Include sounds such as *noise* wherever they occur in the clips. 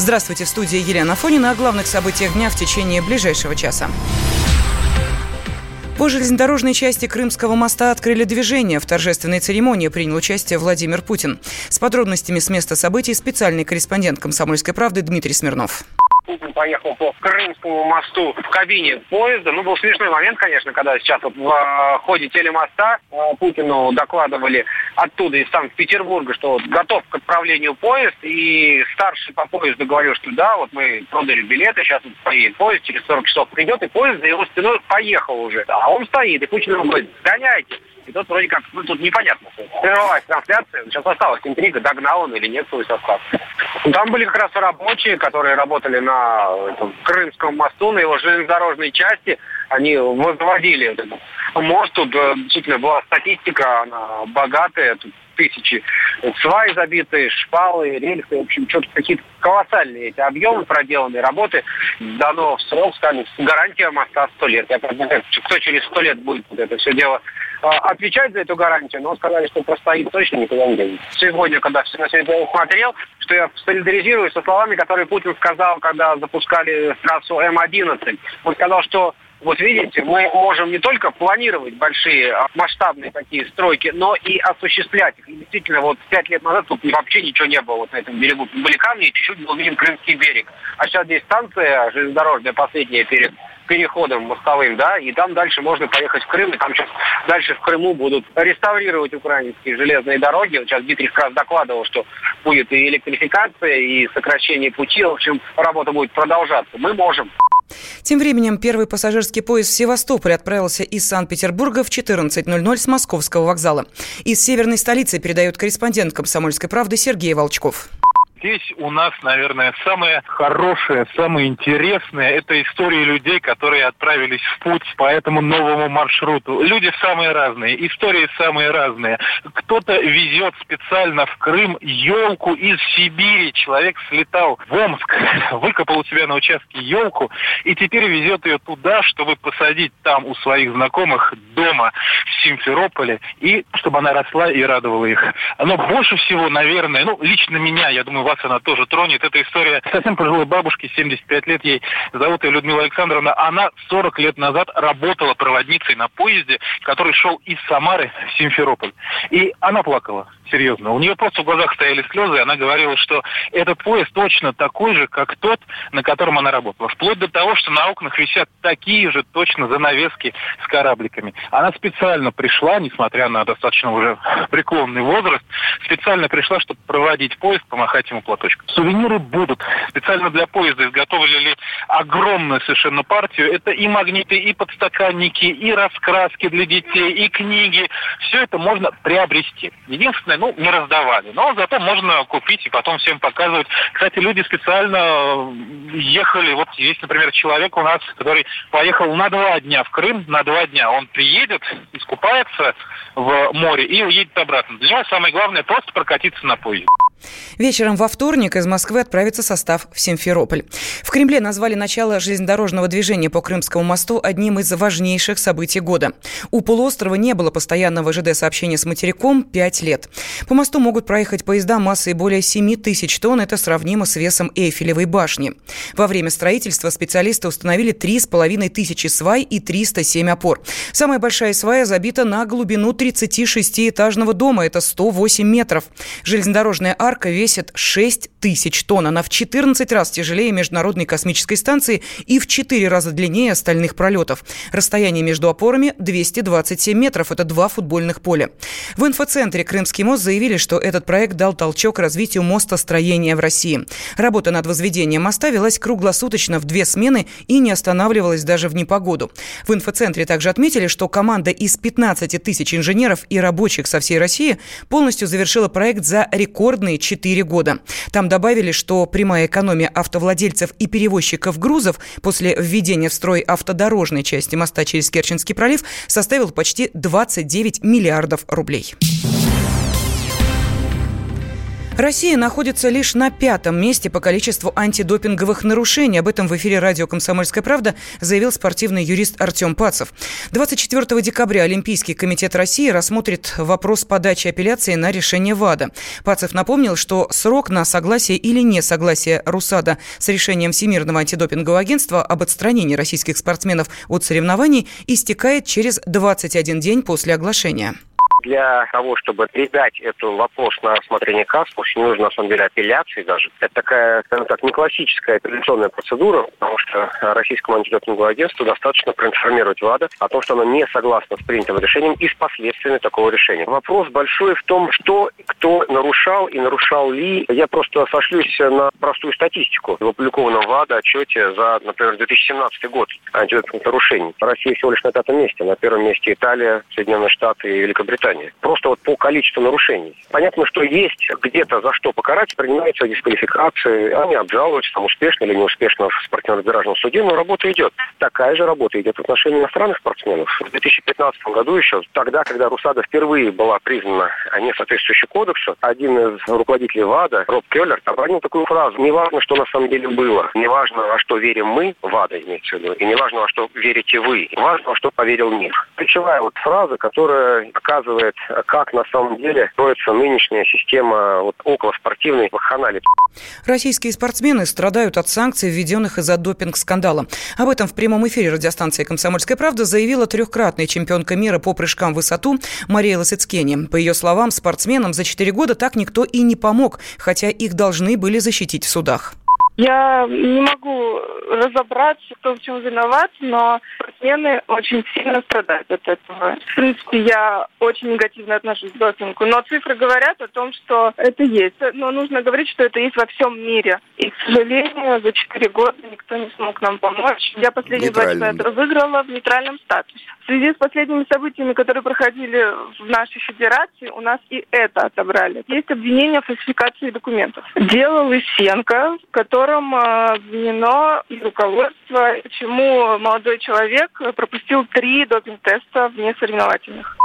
Здравствуйте, в студии Елена Фонина о главных событиях дня в течение ближайшего часа. По железнодорожной части Крымского моста открыли движение. В торжественной церемонии принял участие Владимир Путин. С подробностями с места событий специальный корреспондент «Комсомольской правды» Дмитрий Смирнов. Путин поехал по Крымскому мосту в кабине поезда. Ну, был смешной момент, конечно, когда сейчас вот в э, ходе телемоста э, Путину докладывали оттуда, из Санкт-Петербурга, что вот готов к отправлению поезд, и старший по поезду говорил, что да, вот мы продали билеты, сейчас вот поедет поезд, через 40 часов придет, и поезд за его спиной поехал уже. А он стоит, и Путин ему говорит, гоняйте. И тут вроде как, ну тут непонятно. Прервалась трансляция, сейчас осталась интрига, догнал он или нет свой состав. Там были как раз рабочие, которые работали на этом, Крымском мосту, на его железнодорожной части. Они возводили мост. Тут э, действительно была статистика, она богатая. Тут тысячи сваи забитые, шпалы, рельсы. В общем, что-то какие-то колоссальные эти объемы проделанные работы. Дано в срок, сказали, гарантия моста 100 лет. Я не знаю, кто через 100 лет будет вот это все дело а, отвечать за эту гарантию, но сказали, что простоит точно никуда не денется. Сегодня, когда все на все это смотрел, что я солидаризируюсь со словами, которые Путин сказал, когда запускали трассу М-11. Он сказал, что вот видите, мы можем не только планировать большие а, масштабные такие стройки, но и осуществлять их. И действительно, вот пять лет назад тут вообще ничего не было вот на этом берегу. Были камни, чуть-чуть был виден Крымский берег. А сейчас здесь станция железнодорожная последняя перед переходом мостовым, да, и там дальше можно поехать в Крым, и там сейчас дальше в Крыму будут реставрировать украинские железные дороги. Вот сейчас Дмитрий как раз докладывал, что будет и электрификация, и сокращение пути, в общем, работа будет продолжаться. Мы можем. Тем временем первый пассажирский поезд в Севастополь отправился из Санкт-Петербурга в 14.00 с московского вокзала. Из северной столицы передает корреспондент «Комсомольской правды» Сергей Волчков. Здесь у нас, наверное, самое хорошее, самое интересное – это истории людей, которые отправились в путь по этому новому маршруту. Люди самые разные, истории самые разные. Кто-то везет специально в Крым елку из Сибири. Человек слетал в Омск, *laughs* выкопал у себя на участке елку и теперь везет ее туда, чтобы посадить там у своих знакомых дома в Симферополе и чтобы она росла и радовала их. Но больше всего, наверное, ну, лично меня, я думаю, вас она тоже тронет. Это история совсем пожилой бабушки, 75 лет ей, зовут ее Людмила Александровна. Она 40 лет назад работала проводницей на поезде, который шел из Самары в Симферополь. И она плакала серьезно. У нее просто в глазах стояли слезы, и она говорила, что этот поезд точно такой же, как тот, на котором она работала. Вплоть до того, что на окнах висят такие же точно занавески с корабликами. Она специально пришла, несмотря на достаточно уже преклонный возраст, специально пришла, чтобы проводить поезд, помахать ему платочком. Сувениры будут. Специально для поезда изготовили огромную совершенно партию. Это и магниты, и подстаканники, и раскраски для детей, и книги. Все это можно приобрести. Единственное, ну, не раздавали. Но зато можно купить и потом всем показывать. Кстати, люди специально ехали. Вот есть, например, человек у нас, который поехал на два дня в Крым, на два дня. Он приедет, искупается в море и уедет обратно. Для него самое главное просто прокатиться на поезде. Вечером во вторник из Москвы отправится состав в Симферополь. В Кремле назвали начало железнодорожного движения по Крымскому мосту одним из важнейших событий года. У полуострова не было постоянного ЖД-сообщения с материком пять лет. По мосту могут проехать поезда массой более 7 тысяч тонн. Это сравнимо с весом Эйфелевой башни. Во время строительства специалисты установили 3,5 тысячи свай и 307 опор. Самая большая свая забита на глубину 36-этажного дома. Это 108 метров. Железнодорожная арка весит 6 тысяч тонн. Она в 14 раз тяжелее Международной космической станции и в 4 раза длиннее остальных пролетов. Расстояние между опорами 227 метров. Это два футбольных поля. В инфоцентре «Крымский мост» заявили, что этот проект дал толчок развитию мостостроения в России. Работа над возведением моста велась круглосуточно в две смены и не останавливалась даже в непогоду. В инфоцентре также отметили, что команда из 15 тысяч инженеров и рабочих со всей России полностью завершила проект за рекордные 4 года. Там добавили, что прямая экономия автовладельцев и перевозчиков грузов после введения в строй автодорожной части моста через Керченский пролив составил почти 29 миллиардов рублей. Россия находится лишь на пятом месте по количеству антидопинговых нарушений. Об этом в эфире радио «Комсомольская правда» заявил спортивный юрист Артем Пацев. 24 декабря Олимпийский комитет России рассмотрит вопрос подачи апелляции на решение ВАДА. Пацев напомнил, что срок на согласие или несогласие РУСАДА с решением Всемирного антидопингового агентства об отстранении российских спортсменов от соревнований истекает через 21 день после оглашения для того, чтобы передать этот вопрос на рассмотрение КАС, очень нужно, на самом деле, апелляции даже. Это такая, скажем так, не классическая апелляционная процедура, потому что российскому антидопинговому агентству достаточно проинформировать ВАДА о том, что оно не согласно с принятым решением и с последствиями такого решения. Вопрос большой в том, что кто нарушал и нарушал ли. Я просто сошлюсь на простую статистику в опубликованном ВАДА отчете за, например, 2017 год антидопинговых нарушений. Россия всего лишь на пятом месте. На первом месте Италия, Соединенные Штаты и Великобритания наказание. Просто вот по количеству нарушений. Понятно, что есть где-то за что покарать, принимаются дисквалификации, они обжалуются, там успешно или неуспешно в спортивно-арбитражном суде, но работа идет. Такая же работа идет в отношении иностранных спортсменов. В 2015 году еще, тогда, когда Русада впервые была признана не соответствующей кодексу, один из руководителей ВАДА, Роб Келлер, обронил такую фразу. Не важно, что на самом деле было. Не важно, во что верим мы, ВАДА имеется в виду, и не важно, во что верите вы. Важно, во что поверил мир. Ключевая вот фраза, которая показывает показывает, как на самом деле строится нынешняя система вот, околоспортивной вакханалии. Российские спортсмены страдают от санкций, введенных из-за допинг-скандала. Об этом в прямом эфире радиостанции «Комсомольская правда» заявила трехкратная чемпионка мира по прыжкам в высоту Мария Лосицкени. По ее словам, спортсменам за четыре года так никто и не помог, хотя их должны были защитить в судах. Я не могу разобраться, кто в чем виноват, но спортсмены очень сильно страдают от этого. В принципе, я очень негативно отношусь к допингу, но цифры говорят о том, что это есть. Но нужно говорить, что это есть во всем мире. И, к сожалению, за четыре года никто не смог нам помочь. Я последние два это выиграла в нейтральном статусе. В связи с последними событиями, которые проходили в нашей федерации, у нас и это отобрали. Есть обвинение в фальсификации документов. Дело Лысенко, который котором обвинено и руководство, почему молодой человек пропустил три допинг-теста вне соревновательных.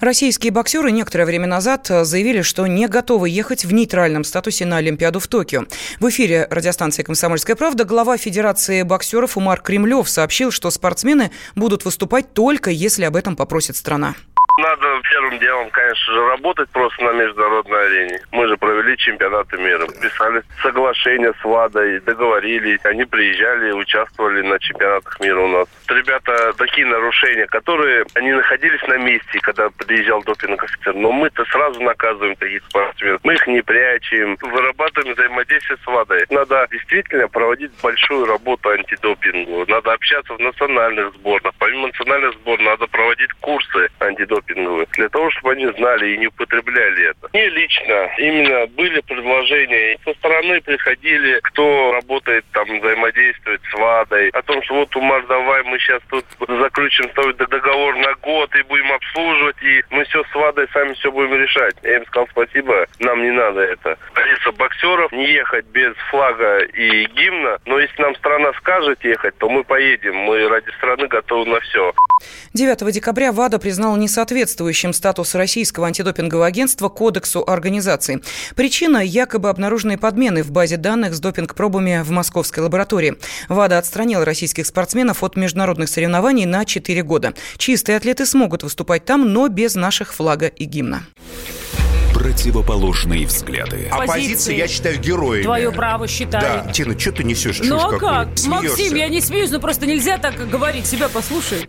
Российские боксеры некоторое время назад заявили, что не готовы ехать в нейтральном статусе на Олимпиаду в Токио. В эфире радиостанции «Комсомольская правда» глава Федерации боксеров Умар Кремлев сообщил, что спортсмены будут выступать только если об этом попросит страна. Надо первым делом, конечно же, работать просто на международной арене. Мы же провели чемпионаты мира, писали соглашения с ВАДой, договорились. Они приезжали, участвовали на чемпионатах мира у нас. Ребята, такие нарушения, которые они находились на месте, когда приезжал допинг офицер. Но мы-то сразу наказываем таких спортсменов. Мы их не прячем, вырабатываем взаимодействие с ВАДой. Надо действительно проводить большую работу антидопингу. Надо общаться в национальных сборных. Помимо национальных сборных надо проводить курсы антидопинга антидопинговые, для того, чтобы они знали и не употребляли это. Мне лично именно были предложения, со стороны приходили, кто работает там, взаимодействует с ВАДой, о том, что вот, Умар, давай мы сейчас тут заключим с тобой договор на год и будем обслуживать, и мы все с ВАДой сами все будем решать. Я им сказал спасибо, нам не надо это. Столица боксеров, не ехать без флага и гимна, но если нам страна скажет ехать, то мы поедем, мы ради страны готовы на все. 9 декабря ВАДА признал несоответствующим статус российского антидопингового агентства Кодексу организации. Причина – якобы обнаруженные подмены в базе данных с допинг-пробами в московской лаборатории. ВАДА отстранил российских спортсменов от международных соревнований на 4 года. Чистые атлеты смогут выступать там, но без наших флага и гимна противоположные взгляды. Оппозиция, я считаю, героями. Твое право считаю. Да. Тина, что ты несешь? Ну а как? Максим, я не смеюсь, но просто нельзя так говорить. Себя послушай.